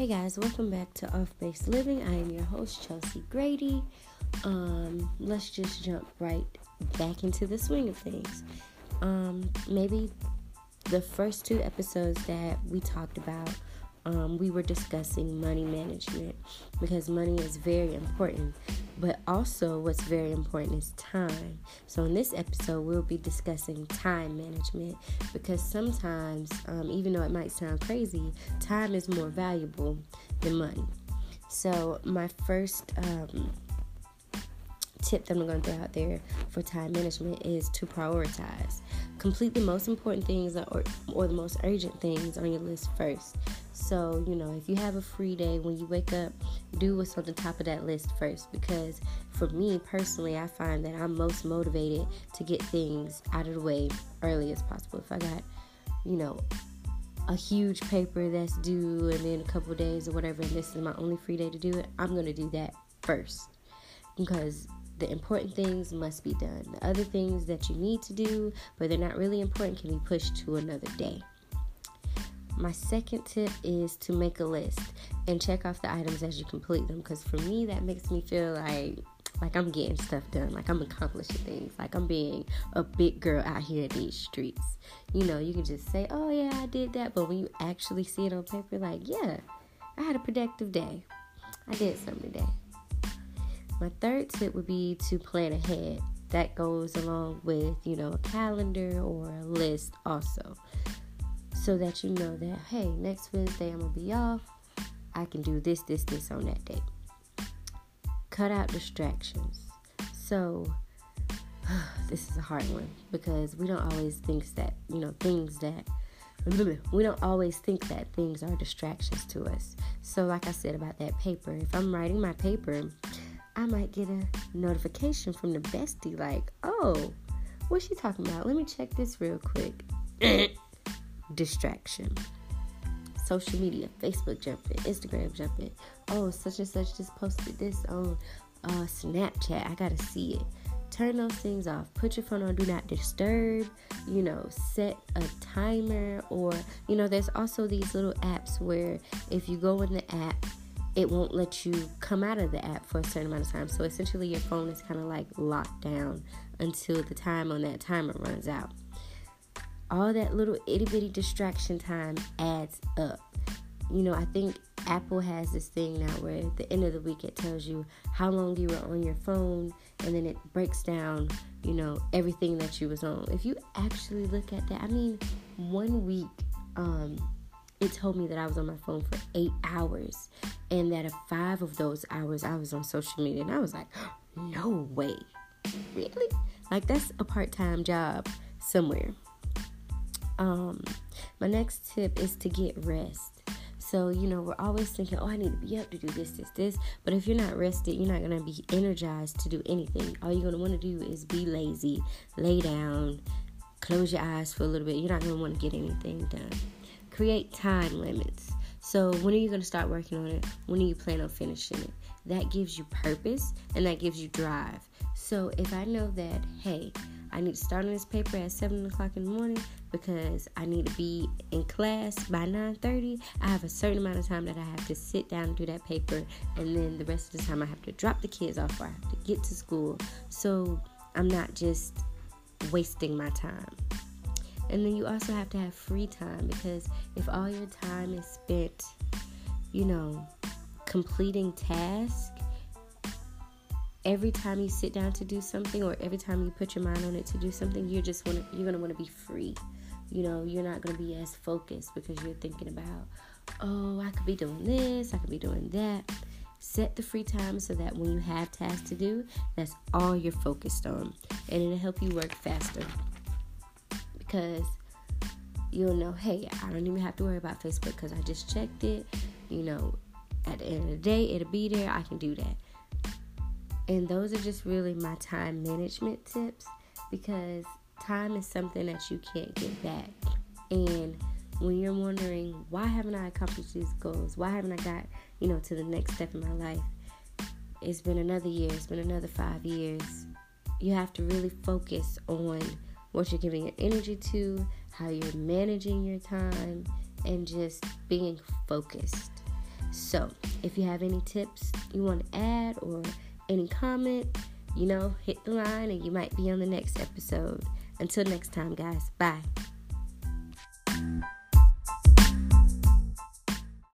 Hey guys, welcome back to Off Base Living. I am your host, Chelsea Grady. Um, let's just jump right back into the swing of things. Um, maybe the first two episodes that we talked about um, we were discussing money management because money is very important. But also, what's very important is time. So, in this episode, we'll be discussing time management because sometimes, um, even though it might sound crazy, time is more valuable than money. So, my first um, tip that I'm going to throw out there for time management is to prioritize. Complete the most important things or, or the most urgent things on your list first. So, you know, if you have a free day when you wake up, do what's on the top of that list first. Because for me personally, I find that I'm most motivated to get things out of the way early as possible. If I got, you know, a huge paper that's due and then a couple days or whatever, and this is my only free day to do it, I'm going to do that first. Because the important things must be done. The other things that you need to do, but they're not really important, can be pushed to another day. My second tip is to make a list and check off the items as you complete them because for me that makes me feel like like I'm getting stuff done, like I'm accomplishing things, like I'm being a big girl out here in these streets. You know, you can just say, "Oh yeah, I did that," but when you actually see it on paper, like, "Yeah, I had a productive day. I did something today." My third tip would be to plan ahead. That goes along with, you know, a calendar or a list also so that you know that hey, next Wednesday I'm gonna be off. I can do this, this, this on that day. Cut out distractions. So this is a hard one because we don't always think that you know things that we don't always think that things are distractions to us. So, like I said about that paper, if I'm writing my paper, I might get a notification from the bestie like, oh, what's she talking about? Let me check this real quick. distraction. Social media, Facebook jumping, Instagram jumping. Oh, such and such just posted this on uh, Snapchat. I gotta see it. Turn those things off. Put your phone on do not disturb. You know, set a timer, or you know, there's also these little apps where if you go in the app, it won't let you come out of the app for a certain amount of time. So essentially, your phone is kind of like locked down until the time on that timer runs out all that little itty bitty distraction time adds up. You know, I think Apple has this thing now where at the end of the week it tells you how long you were on your phone and then it breaks down, you know, everything that you was on. If you actually look at that, I mean, one week, um, it told me that I was on my phone for eight hours and that of five of those hours I was on social media. And I was like, no way. Really? Like, that's a part time job somewhere. Um, my next tip is to get rest. So, you know, we're always thinking, oh, I need to be up to do this, this, this. But if you're not rested, you're not going to be energized to do anything. All you're going to want to do is be lazy, lay down, close your eyes for a little bit. You're not going to want to get anything done. Create time limits. So, when are you going to start working on it? When do you plan on finishing it? That gives you purpose and that gives you drive. So, if I know that, hey, I need to start on this paper at 7 o'clock in the morning because I need to be in class by 9.30. I have a certain amount of time that I have to sit down and do that paper. And then the rest of the time I have to drop the kids off or I have to get to school. So I'm not just wasting my time. And then you also have to have free time because if all your time is spent, you know, completing tasks every time you sit down to do something or every time you put your mind on it to do something you're just want you're to want to be free. You know you're not to be as focused because you're thinking about oh i could be doing this i could be doing that. Set the free time so that when you have tasks to do that's all you're focused on. And it'll help you work faster because you'll know hey i don't even have to worry about facebook because i just checked it you know at the end of the day it'll be there i can do that and those are just really my time management tips because time is something that you can't get back. And when you're wondering, why haven't I accomplished these goals? Why haven't I got, you know, to the next step in my life? It's been another year, it's been another five years. You have to really focus on what you're giving your energy to, how you're managing your time, and just being focused. So, if you have any tips you want to add or any comment, you know, hit the line and you might be on the next episode. Until next time, guys. Bye.